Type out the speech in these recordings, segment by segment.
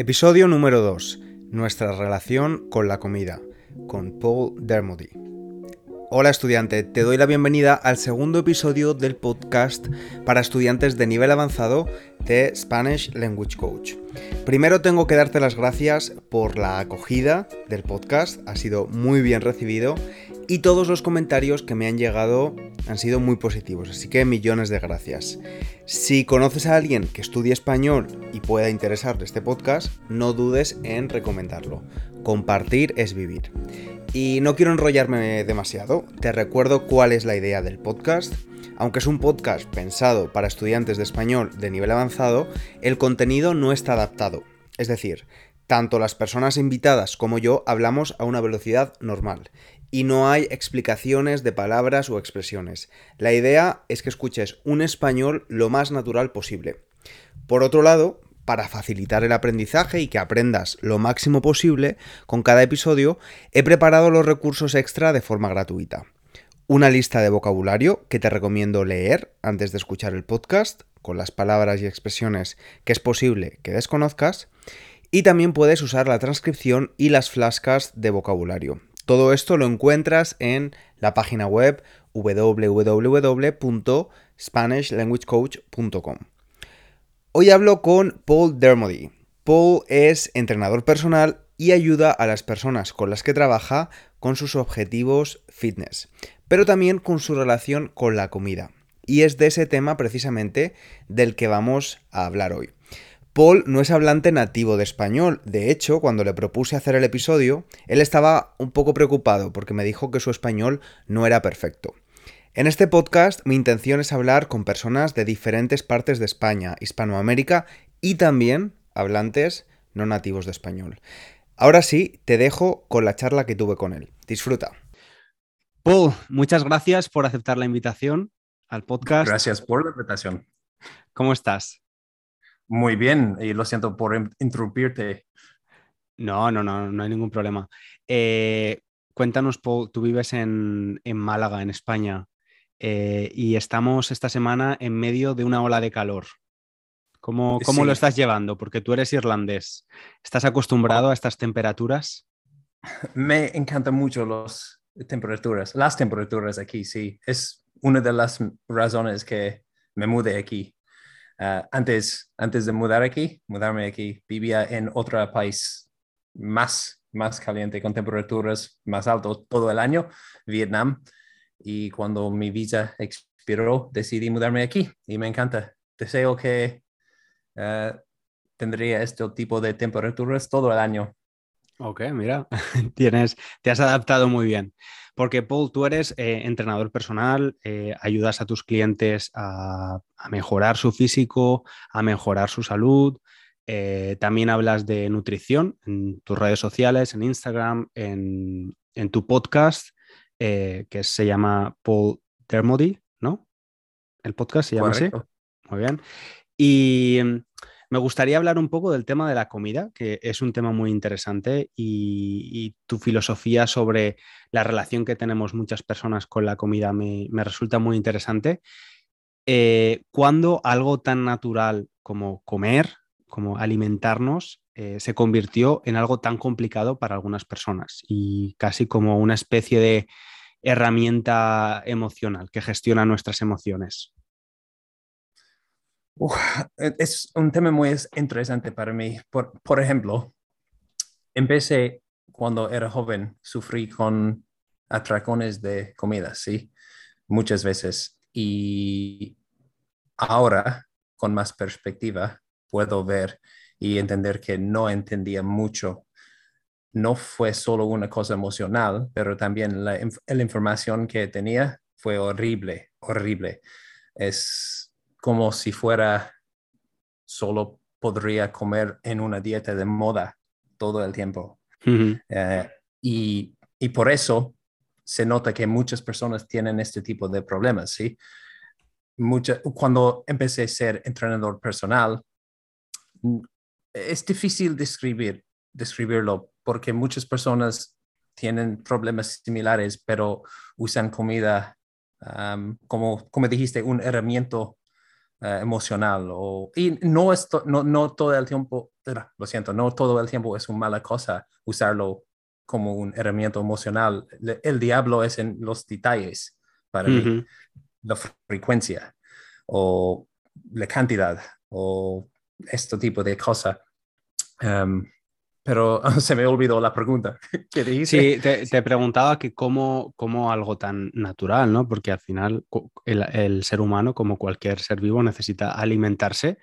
Episodio número 2. Nuestra relación con la comida, con Paul Dermody. Hola estudiante, te doy la bienvenida al segundo episodio del podcast para estudiantes de nivel avanzado de Spanish Language Coach. Primero tengo que darte las gracias por la acogida del podcast, ha sido muy bien recibido y todos los comentarios que me han llegado han sido muy positivos, así que millones de gracias. Si conoces a alguien que estudie español y pueda interesarle este podcast, no dudes en recomendarlo. Compartir es vivir. Y no quiero enrollarme demasiado, te recuerdo cuál es la idea del podcast. Aunque es un podcast pensado para estudiantes de español de nivel avanzado, el contenido no está adaptado. Es decir, tanto las personas invitadas como yo hablamos a una velocidad normal y no hay explicaciones de palabras o expresiones. La idea es que escuches un español lo más natural posible. Por otro lado, para facilitar el aprendizaje y que aprendas lo máximo posible, con cada episodio he preparado los recursos extra de forma gratuita. Una lista de vocabulario que te recomiendo leer antes de escuchar el podcast, con las palabras y expresiones que es posible que desconozcas, y también puedes usar la transcripción y las flascas de vocabulario. Todo esto lo encuentras en la página web www.spanishlanguagecoach.com. Hoy hablo con Paul Dermody. Paul es entrenador personal y ayuda a las personas con las que trabaja con sus objetivos fitness, pero también con su relación con la comida. Y es de ese tema precisamente del que vamos a hablar hoy. Paul no es hablante nativo de español. De hecho, cuando le propuse hacer el episodio, él estaba un poco preocupado porque me dijo que su español no era perfecto. En este podcast mi intención es hablar con personas de diferentes partes de España, Hispanoamérica y también hablantes no nativos de español. Ahora sí, te dejo con la charla que tuve con él. Disfruta. Paul, muchas gracias por aceptar la invitación al podcast. Gracias por la invitación. ¿Cómo estás? Muy bien, y lo siento por interrumpirte. No, no, no, no hay ningún problema. Eh, cuéntanos, Paul, tú vives en, Málaga, en España, eh, y estamos esta semana en medio de una ola de calor. ¿Cómo, cómo lo estás llevando? Porque tú eres irlandés. ¿Estás acostumbrado a estas temperaturas? Me encantan mucho las temperaturas, las temperaturas aquí, sí. Es una de las razones que me mudé aquí. Ah, antes, antes de mudar aquí, mudarme aquí, vivía en otro país más, más caliente, con temperaturas más altas todo el año, Vietnam. Y cuando mi visa expiró, decidí mudarme aquí y me encanta. Deseo que uh, tendría este tipo de temperaturas todo el año. Ok, mira, tienes, te has adaptado muy bien. Porque Paul, tú eres eh, entrenador personal, eh, ayudas a tus clientes a, mejorar su físico, a mejorar su salud. Eh, también hablas de nutrición en tus redes sociales, en Instagram, en, tu podcast, que se llama Paul Dermody, ¿no? El podcast se llama así. Muy bien. Y me gustaría hablar un poco del tema de la comida, que es un tema muy interesante, y, tu filosofía sobre la relación que tenemos muchas personas con la comida me, resulta muy interesante. Eh, cuando algo tan natural como comer, como alimentarnos, eh, se convirtió en algo tan complicado para algunas personas y casi como una especie de herramienta emocional que gestiona nuestras emociones. E, es un tema muy interesante para mí. Por, por ejemplo, empecé cuando era joven, sufrí con atracones de comida, ¿sí? Muchas veces. Y ahora, con más perspectiva, puedo ver y entender que no entendía mucho. No fue solo una cosa emocional, pero también la, la información que tenía fue horrible, horrible. Es como si fuera solo podría comer en una dieta de moda todo el tiempo. Eh, y, por eso se nota que muchas personas tienen este tipo de problemas, ¿sí? cuando empecé a ser entrenador personal, es difícil describir, describirlo porque muchas personas tienen problemas similares, pero usan comida como, como dijiste, un herramienta eh, emocional. O, y no, esto, no, no todo el tiempo, lo siento, no todo el tiempo es una mala cosa usarlo como un herramienta emocional. El diablo es en los detalles para mí, la frecuencia o la cantidad o este tipo de cosas. Em, pero se me olvidó la pregunta que dijiste. Sí, te, preguntaba que cómo, cómo, algo tan natural, ¿no? Porque al final el, ser humano, como cualquier ser vivo, necesita alimentarse,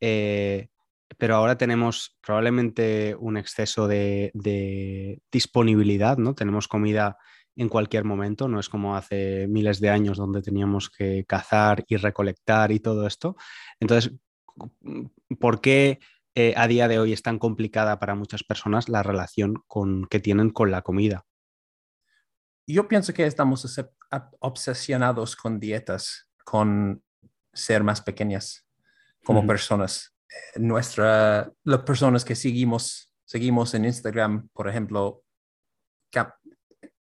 eh, pero ahora tenemos probablemente un exceso de, disponibilidad, ¿no? Tenemos comida en cualquier momento, no es como hace miles de años donde teníamos que cazar y recolectar y todo esto. Entonces, ¿por qué eh, a día de hoy es tan complicada para muchas personas la relación con, que tienen con la comida? Yo pienso que estamos obsesionados con dietas, con ser más pequeñas como personas. Eh, nuestra, las personas que seguimos, seguimos en Instagram, por ejemplo,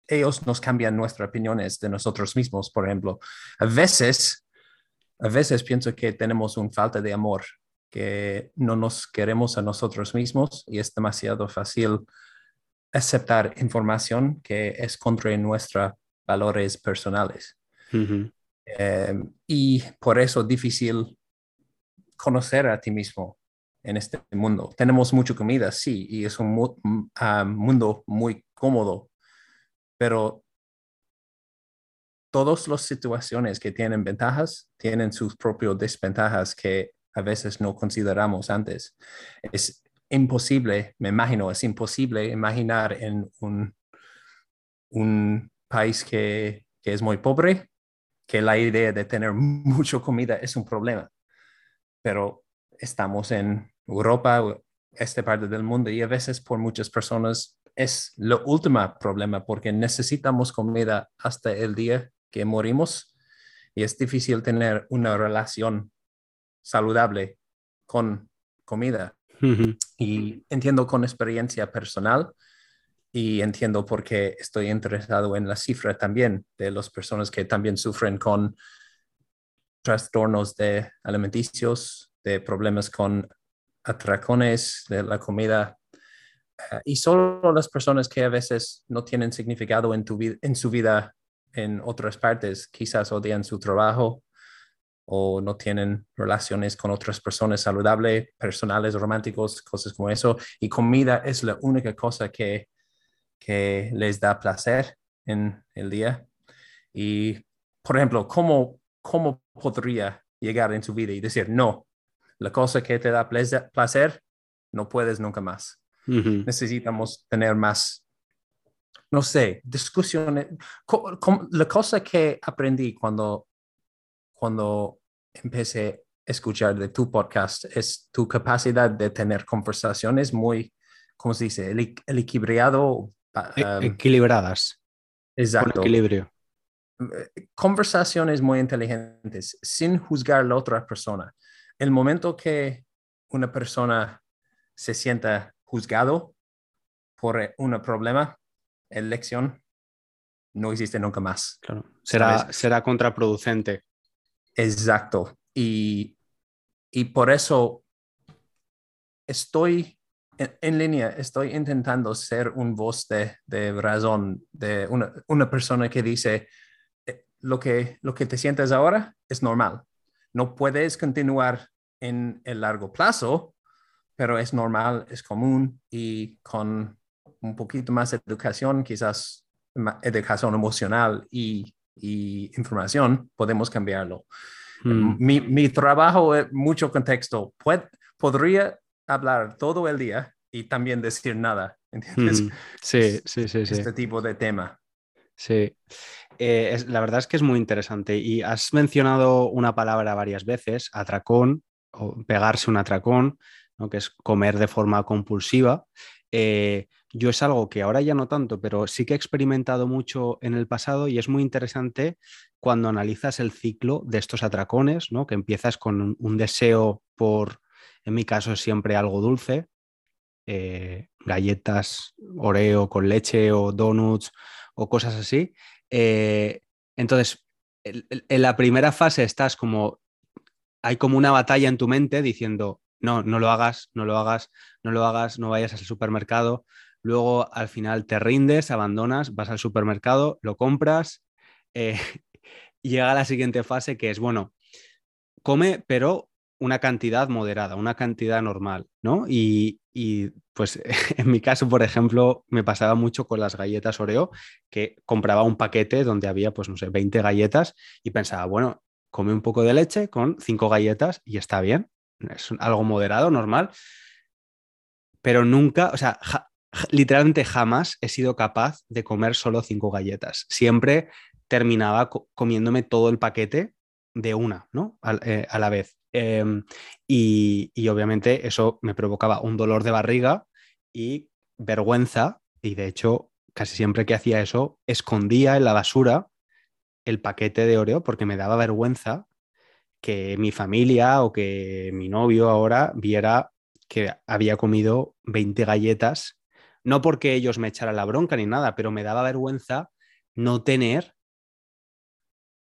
ellos nos cambian nuestras opiniones de nosotros mismos, por ejemplo. A veces, a veces pienso que tenemos una falta de amor que no nos queremos a nosotros mismos y es demasiado fácil aceptar información que es contra nuestros valores personales. Eh, y por eso es difícil conocer a ti mismo en este mundo. Tenemos mucha comida, sí, y es un ah, mundo muy cómodo, pero todas las situaciones que tienen ventajas tienen sus propias desventajas que a veces no consideramos antes. Es imposible, me imagino, es imposible imaginar en un, país que, es muy pobre que la idea de tener mucha comida es un problema. Pero estamos en Europa, esta parte del mundo, y a veces por muchas personas es lo último problema porque necesitamos comida hasta el día que morimos y es difícil tener una relación saludable con comida. Y entiendo con experiencia personal y entiendo porque estoy interesado en la cifra también de las personas que también sufren con trastornos de alimenticios, de problemas con atracones de la comida. Eh, y solo las personas que a veces no tienen significado en, tu en su vida en otras partes, quizás odian su trabajo o no tienen relaciones con otras personas saludables, personales, románticos, cosas como eso. Y comida es la única cosa que, que les da placer en el día. Y, por ejemplo, ¿cómo, ¿cómo podría llegar en su vida y decir, no, la cosa que te da placer, no puedes nunca más? Necesitamos tener más no sé, discusiones. La cosa que aprendí cuando, cuando empecé a escuchar de tu podcast es tu capacidad de tener conversaciones muy, ¿cómo se dice? El, equilibrado. E, um, equilibradas. Exacto. equilibrio. Eh, conversaciones muy inteligentes sin juzgar a la otra persona. El momento que una persona se sienta juzgado por un problema, elección no existe nunca más. Claro. Será, será contraproducente. Exacto. Y, por eso estoy en, línea, estoy intentando ser un voz de, razón, de una, persona que dice, eh, lo que, lo que te sientes ahora es normal. No puedes continuar en el largo plazo, pero es normal, es común y con un poquito más educación, quizás educación emocional y, y información, podemos cambiarlo. Hmm. Mi, mi, trabajo es mucho contexto. podría hablar todo el día y también decir nada, ¿entiendes? Hmm. Sí, sí, sí, sí. Este tipo de tema. Sí, eh, es, la verdad es que es muy interesante y has mencionado una palabra varias veces, atracón o pegarse un atracón, ¿no? que es comer de forma compulsiva. Eh, yo es algo que ahora ya no tanto, pero sí que he experimentado mucho en el pasado y es muy interesante cuando analizas el ciclo de estos atracones, ¿no? que empiezas con un, deseo por, en mi caso, siempre algo dulce, eh, galletas Oreo con leche o donuts o cosas así. Eh, entonces, en la primera fase estás como hay como una batalla en tu mente diciendo, no, no lo hagas, no lo hagas, no lo hagas, no vayas al supermercado. Luego al final te rindes, abandonas, vas al supermercado, lo compras. Eh, llega la siguiente fase que es, bueno, come, pero una cantidad moderada, una cantidad normal, ¿no? Y, pues en mi caso, por ejemplo, me pasaba mucho con las galletas Oreo, que compraba un paquete donde había, pues no sé, 20 galletas y pensaba, bueno, come un poco de leche con cinco galletas y está bien, es algo moderado, normal, pero nunca, o sea, literalmente jamás he sido capaz de comer solo cinco galletas. Siempre terminaba comiéndome todo el paquete de una, ¿no? Eh, a, la vez. Em, y, y, obviamente eso me provocaba un dolor de barriga y vergüenza. Y de hecho, casi siempre que hacía eso, escondía en la basura el paquete de Oreo porque me daba vergüenza que mi familia o que mi novio ahora viera que había comido 20 galletas, no porque ellos me echaran la bronca ni nada, pero me daba vergüenza no tener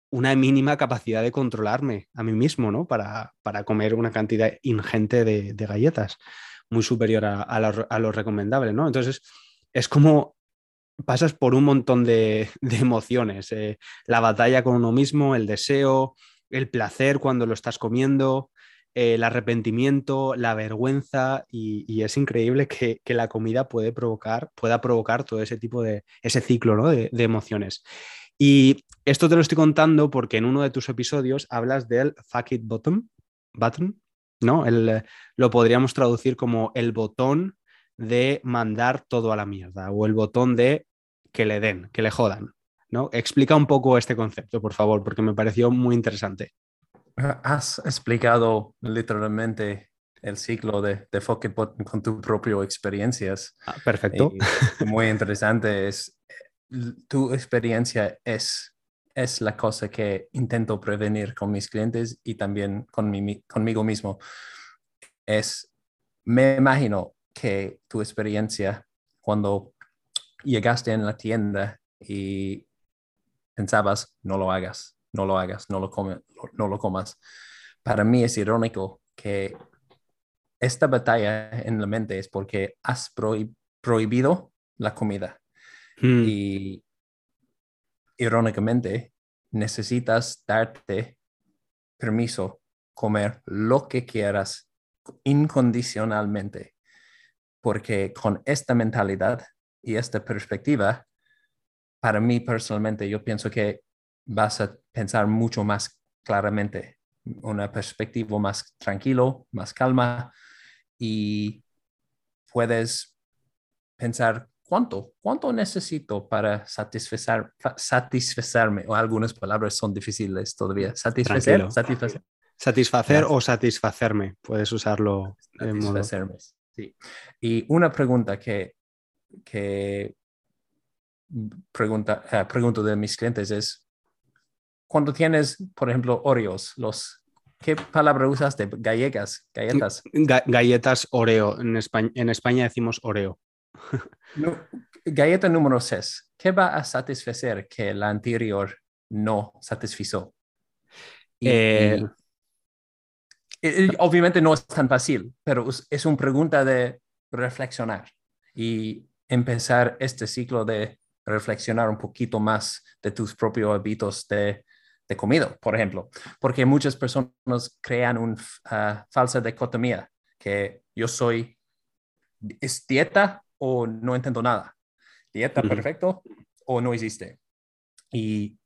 una mínima capacidad de controlarme a mí mismo, ¿no? Para, comer una cantidad ingente de, galletas, muy superior a, lo, recomendable, ¿no? Entonces, es como pasas por un montón de, emociones, eh, la batalla con uno mismo, el deseo, el placer cuando lo estás comiendo, el arrepentimiento, la vergüenza, y, es increíble que, la comida puede provocar, pueda provocar todo ese tipo de, ese ciclo ¿no? de, emociones. Y esto te lo estoy contando porque en uno de tus episodios hablas del fuck it button, button ¿no? El, lo podríamos traducir como el botón de mandar todo a la mierda o el botón de que le den, que le jodan. ¿No? Explica un poco este concepto, por favor, porque me pareció muy interesante. Has explicado literalmente el ciclo de, de con tu propio experiencias. Ah, perfecto. muy interesante. Es, tu experiencia es, es la cosa que intento prevenir con mis clientes y también con mi, conmigo mismo. Es, me imagino que tu experiencia cuando llegaste en la tienda y pensabas, no lo hagas, no lo hagas, no lo, come, no lo comas. Para mí es irónico que esta batalla en la mente es porque has prohibido la comida. Hmm. Y irónicamente, necesitas darte permiso comer lo que quieras incondicionalmente, porque con esta mentalidad y esta perspectiva, para mí personalmente, yo pienso que vas a pensar mucho más claramente, una perspectiva más tranquilo, más calma y puedes pensar cuánto, cuánto necesito para satisfacer, satisfacerme, o algunas palabras son difíciles todavía, satisfacer, satisfacer. Satisfacer o satisfacerme, puedes usarlo. Satisfacerme, sí. Y una pregunta que, que pregunta, eh, pregunto de mis clientes es, cuando tienes, por ejemplo, Oreos, los, ¿qué palabra usas de galletas? Galletas. galletas Oreo. En España, en España decimos Oreo. galleta número 6. ¿Qué va a satisfacer que la anterior no satisfizo? Eh, obviamente no es tan fácil, pero es una pregunta de reflexionar y empezar este ciclo de reflexionar un poquito más de tus propios hábitos de, de comida, por ejemplo, porque muchas personas crean una ah, falsa dicotomía, que yo soy, ¿es dieta o no entiendo nada? ¿Dieta perfecto o no existe? Y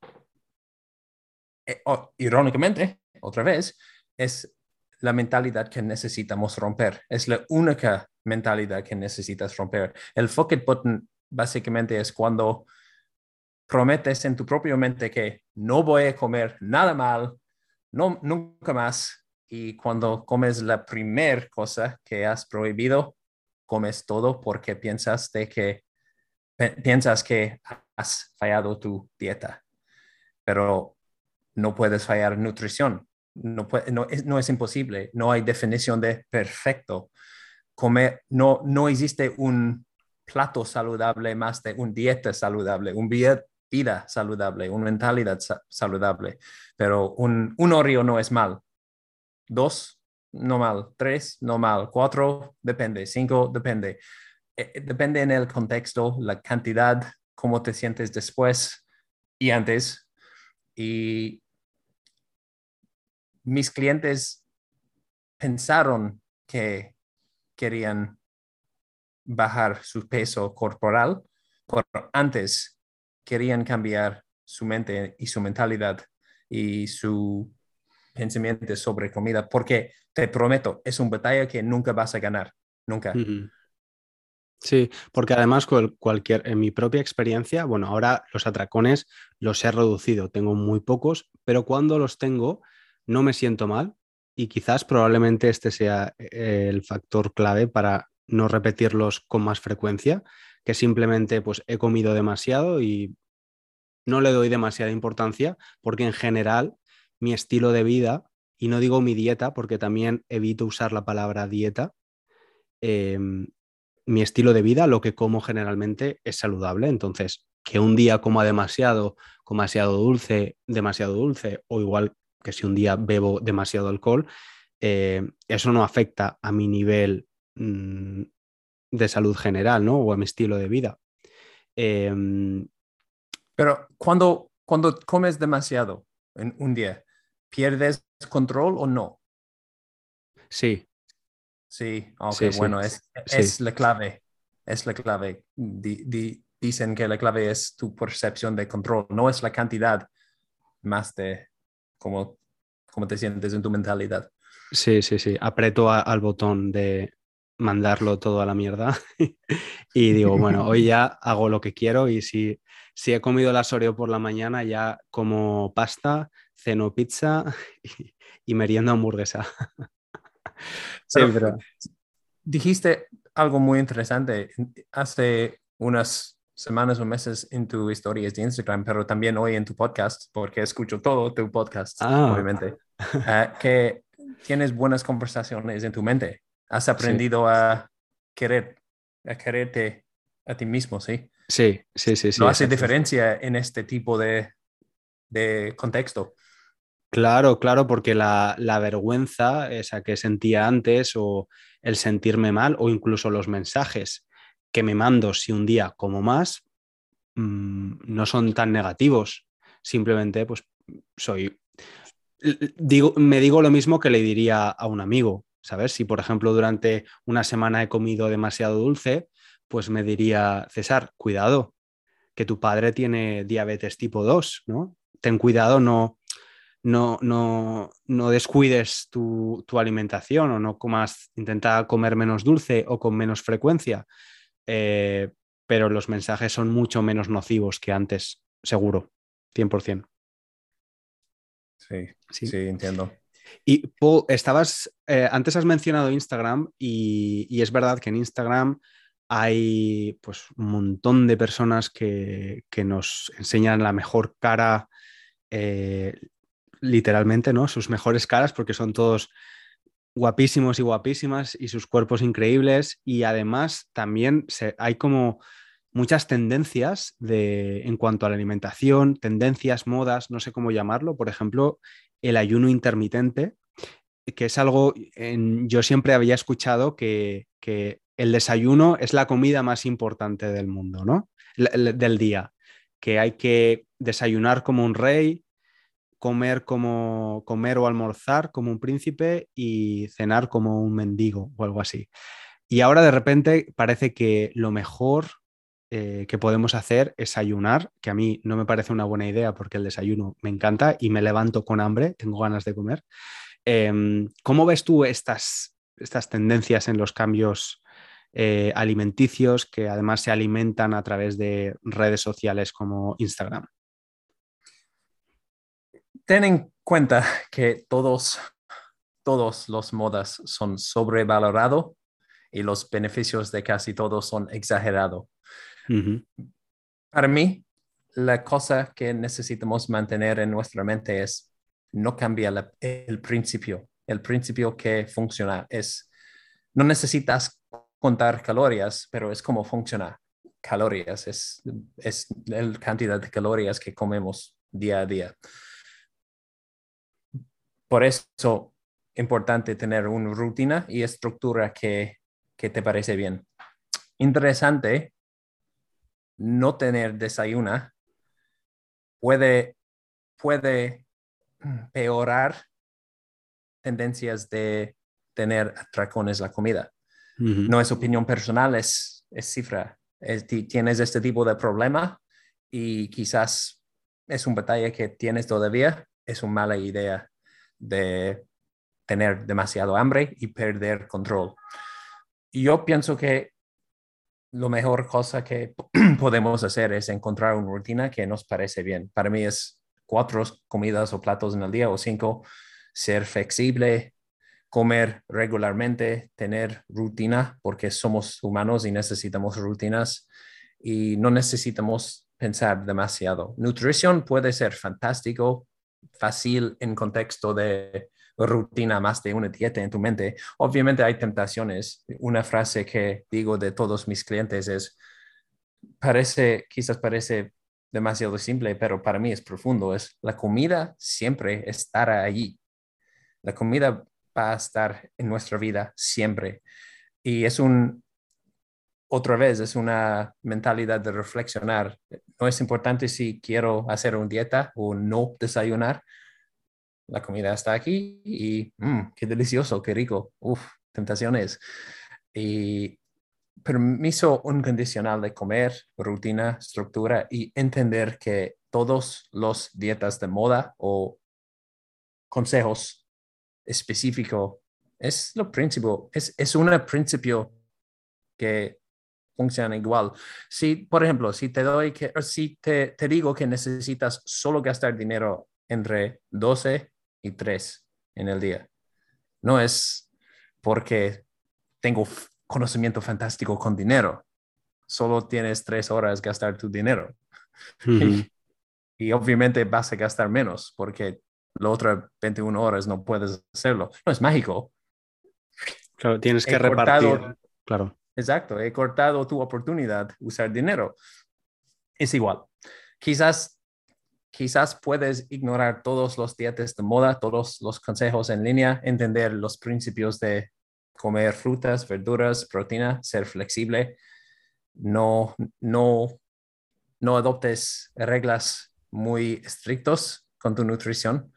eh, irónicamente, otra vez, es la mentalidad que necesitamos romper. Es la única mentalidad que necesitas romper. El it button básicamente es cuando prometes en tu propia mente que no voy a comer nada mal, no, nunca más. Y cuando comes la primera cosa que has prohibido, comes todo porque piensas de que piensas que has fallado tu dieta. Pero no puedes fallar nutrición. No, no, es, no es imposible. No hay definición de perfecto. Comer, no, no existe un plato saludable más de un dieta saludable, un vida saludable, una mentalidad saludable. Pero un, un Oreo no es mal. dos, normal, tres, normal, cuatro, depende, cinco, depende. Eh, eh, depende en el contexto, la cantidad, cómo te sientes después y antes. Y mis clientes pensaron que querían bajar su peso corporal, pero antes querían cambiar su mente y su mentalidad y su pensamiento sobre comida, porque te prometo, es una batalla que nunca vas a ganar, nunca. Sí, porque además cualquier, en mi propia experiencia, bueno, ahora los atracones los he reducido, tengo muy pocos, pero cuando los tengo no me siento mal y quizás probablemente este sea eh, el factor clave para no repetirlos con más frecuencia, que simplemente pues he comido demasiado y no le doy demasiada importancia porque en general mi estilo de vida, y no digo mi dieta porque también evito usar la palabra dieta, em, mi estilo de vida, lo que como generalmente es saludable. Entonces, que un día coma demasiado, demasiado dulce, demasiado dulce, o igual que si un día bebo demasiado alcohol, eh, eso no afecta a mi nivel mm, de salud general, ¿no? O a mi estilo de vida. Em, Pero cuando, cuando comes demasiado en un día, ¿pierdes control o no? Sí, Sí, ok, bueno, Es, es la clave, es la clave. dicen que la clave es tu percepción de control, no es la cantidad, más de cómo, cómo te sientes en tu mentalidad. Sí, sí, sí, aprieto al botón de mandarlo todo a la mierda y digo, bueno, hoy ya hago lo que quiero y si, si he comido la Oreo por la mañana, ya como pasta, ceno pizza y, y merienda hamburguesa. Sí, pero... Dijiste algo muy interesante hace unas semanas o meses en tu historias de Instagram, pero también hoy en tu podcast, porque escucho todo tu podcast, ah. obviamente, eh, que tienes buenas conversaciones en tu mente. Has aprendido a querer, a quererte a ti mismo, ¿sí? Sí, sí, sí. sí no hace diferencia en este tipo de, de contexto. Claro, claro, porque la, vergüenza, esa que sentía antes, o el sentirme mal, o incluso los mensajes que me mando si un día como más, mm, no son tan negativos. Simplemente, pues, soy. Digo, me digo lo mismo que le diría a un amigo, ¿sabes? Si, por ejemplo, durante una semana he comido demasiado dulce, pues me diría, César, cuidado, que tu padre tiene diabetes tipo 2, ¿no? Ten cuidado, no no, no, no descuides tu, alimentación o no comas, intenta comer menos dulce o con menos frecuencia, eh, pero los mensajes son mucho menos nocivos que antes, seguro, 100%. Sí, sí, sí entiendo. Y Paul, estabas, eh, antes has mencionado Instagram y, es verdad que en Instagram hay pues un montón de personas que, nos enseñan la mejor cara, eh, literalmente, ¿no? Sus mejores caras porque son todos guapísimos y guapísimas y sus cuerpos increíbles y además también hay como muchas tendencias de, en cuanto a la alimentación, tendencias, modas, no sé cómo llamarlo, por ejemplo, el ayuno intermitente, que es algo, en, yo siempre había escuchado que, que, el desayuno es la comida más importante del mundo, ¿no? del día, que hay que desayunar como un rey, comer como comer o almorzar como un príncipe y cenar como un mendigo o algo así. Y ahora de repente parece que lo mejor eh, que podemos hacer es ayunar, que a mí no me parece una buena idea porque el desayuno me encanta y me levanto con hambre, tengo ganas de comer. Em, ¿Cómo ves tú estas, estas tendencias en los cambios eh, alimenticios que además se alimentan a través de redes sociales como Instagram? ten en cuenta que todos, todos los modas son sobrevalorados y los beneficios de casi todos son exagerados. Para mí, la cosa que necesitamos mantener en nuestra mente es no cambiar el principio. El principio que funciona es, no necesitas contar calorías, pero es como funciona. Calorías es, es la cantidad de calorías que comemos día a día. Por eso importante tener una rutina y estructura que, que te parece bien. Interesante, no tener desayuno puede, puede peorar tendencias de tener atracones la comida. No es opinión personal, es, es cifra. tienes este tipo de problema y quizás es un batalla que tienes todavía, es una mala idea de tener demasiado hambre y perder control. Yo pienso que lo mejor cosa que podemos hacer es encontrar una rutina que nos parece bien. Para mí es cuatro comidas o platos en el día o cinco, ser flexible, comer regularmente, tener rutina, porque somos humanos y necesitamos rutinas y no necesitamos pensar demasiado. Nutrición puede ser fantástico, fácil en contexto de rutina más de una dieta en tu mente. Obviamente hay tentaciones. Una frase que digo de todos mis clientes es, parece, quizás parece demasiado simple, pero para mí es profundo. Es la comida siempre estará allí. La comida va a estar en nuestra vida siempre. Y es un, otra vez, es una mentalidad de reflexionar. No es importante si quiero hacer una dieta o no desayunar. La comida está aquí y mm, qué delicioso, qué rico. Uf, tentaciones. Y permiso uncondicional de comer, rutina, estructura y entender que todos los dietas de moda o consejos específico es lo principio, es, es un principio que funciona igual. Si, por ejemplo, si te doy que, si te, te digo que necesitas solo gastar dinero entre 12 y 3 en el día, no es porque tengo conocimiento fantástico con dinero, solo tienes tres horas gastar tu dinero. y, obviamente vas a gastar menos porque la otra 21 horas no puedes hacerlo. No es mágico. Claro, tienes que repartir. claro. Exacto, he cortado tu oportunidad usar dinero. Es igual. Quizás, quizás puedes ignorar todos los dietas de moda, todos los consejos en línea, entender los principios de comer frutas, verduras, proteína, ser flexible. No, no, no adoptes reglas muy estrictos con tu nutrición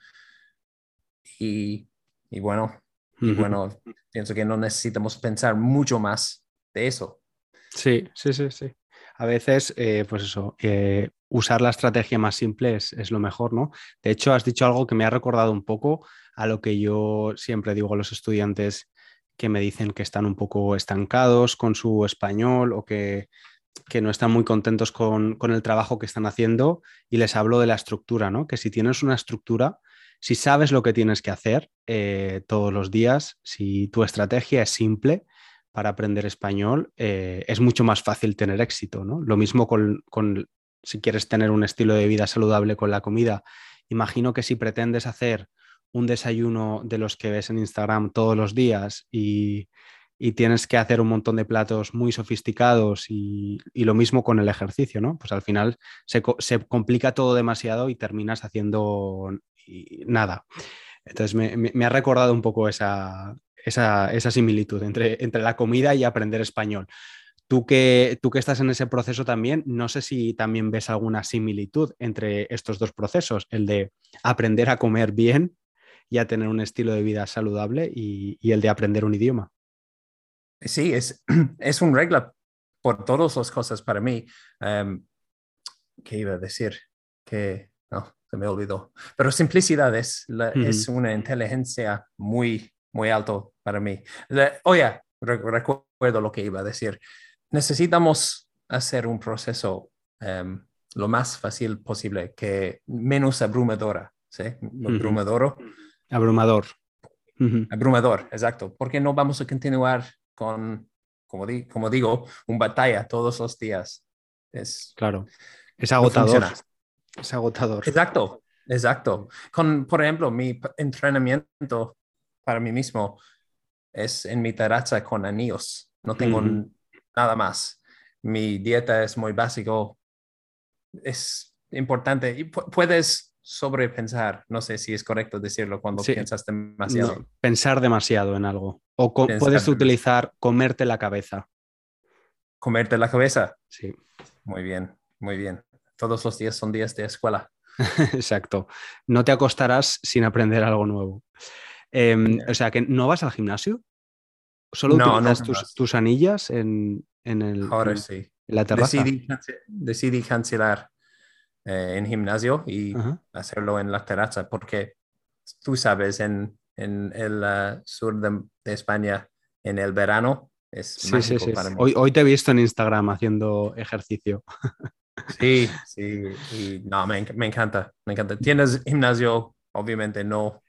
y, bueno, y bueno, pienso que no necesitamos pensar mucho más de eso. Sí, sí, sí, sí. A veces, eh, pues eso, eh, usar la estrategia más simple es, lo mejor, ¿no? De hecho, has dicho algo que me ha recordado un poco a lo que yo siempre digo a los estudiantes que me dicen que están un poco estancados con su español o que, que no están muy contentos con, con, el trabajo que están haciendo y les hablo de la estructura, ¿no? Que si tienes una estructura, si sabes lo que tienes que hacer eh, todos los días, si tu estrategia es simple para aprender español, eh, es mucho más fácil tener éxito. ¿no? Lo mismo con, si quieres tener un estilo de vida saludable con la comida. Imagino que si pretendes hacer un desayuno de los que ves en Instagram todos los días y, tienes que hacer un montón de platos muy sofisticados y, lo mismo con el ejercicio, ¿no? Pues al final se, se, complica todo demasiado y terminas haciendo y nada. Entonces me, ha recordado un poco esa, esa, similitud entre, entre la comida y aprender español. Tú que, tú que estás en ese proceso también, no sé si también ves alguna similitud entre estos dos procesos, el de aprender a comer bien y a tener un estilo de vida saludable y, el de aprender un idioma. Sí, es, es un regla por todas las cosas para mí. Em, ¿Qué iba a decir? Que no, me olvidó. Pero simplicidad es, es una inteligencia muy, muy alto para mí. oye, recuerdo lo que iba a decir. Necesitamos hacer un proceso em, lo más fácil posible, que menos abrumadora, ¿sí? Abrumador. Abrumador. Abrumador, exacto. Porque no vamos a continuar con, como, como digo, un batalla todos los días. Es, claro, es agotador. Es agotador. Exacto, exacto. Con, por ejemplo, mi entrenamiento para mí mismo es en mi terraza con anillos. No tengo nada más. Mi dieta es muy básico. Es importante. Y puedes sobrepensar. No sé si es correcto decirlo cuando piensas demasiado. pensar demasiado en algo. O puedes utilizar comerte la cabeza. ¿Comerte la cabeza? Sí. Muy bien, muy bien. Todos los días son días de escuela. Exacto. No te acostarás sin aprender algo nuevo. Em, o sea, que no vas al gimnasio. ¿Solo utilizas tus, anillas en, el, Ahora sí. la terraza? Decidí, cancelar eh, en gimnasio y hacerlo en la terraza porque tú sabes, en, el uh, sur de, España, en el verano, es sí, sí, sí. Hoy, hoy te he visto en Instagram haciendo ejercicio. Sí, sí, y no, me, encanta, me encanta. Tienes gimnasio, obviamente no,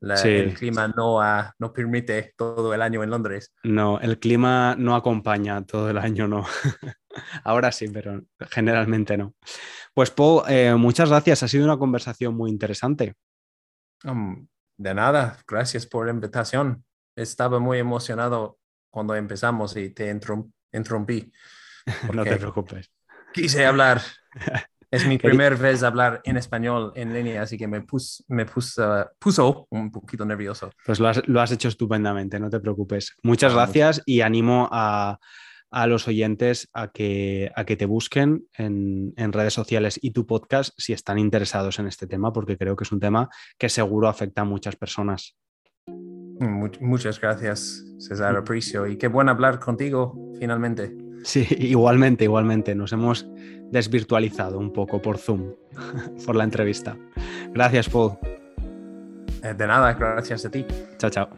el clima no, no permite todo el año en Londres. No, el clima no acompaña todo el año, no. Ahora sí, pero generalmente no. Pues Paul, eh, muchas gracias, ha sido una conversación muy interesante. Um, de nada, gracias por la invitación. Estaba muy emocionado cuando empezamos y te interrumpí. no te preocupes quise hablar. Es mi primera vez hablar en español en línea, así que me, pus, me puso un poquito nervioso. Pues lo has, hecho estupendamente, no te preocupes. Muchas ah, gracias y animo a, los oyentes a que, a que te busquen en, redes sociales y tu podcast si están interesados en este tema, porque creo que es un tema que seguro afecta a muchas personas. muchas gracias, César, aprecio. Y qué bueno hablar contigo finalmente. Sí, igualmente, igualmente. Nos hemos desvirtualizado un poco por Zoom, por la entrevista. Gracias, Paul. Eh, de nada, gracias a ti. Chao, chao.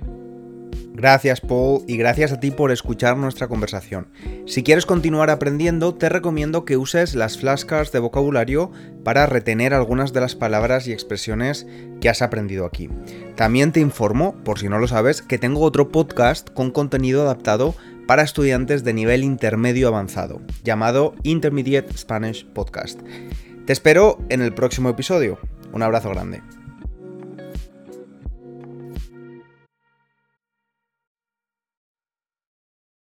Gracias Paul y gracias a ti por escuchar nuestra conversación. Si quieres continuar aprendiendo, te recomiendo que uses las flashcards de vocabulario para retener algunas de las palabras y expresiones que has aprendido aquí. También te informo, por si no lo sabes, que tengo otro podcast con contenido adaptado para estudiantes de nivel intermedio avanzado, llamado Intermediate Spanish Podcast. Te espero en el próximo episodio. Un abrazo grande.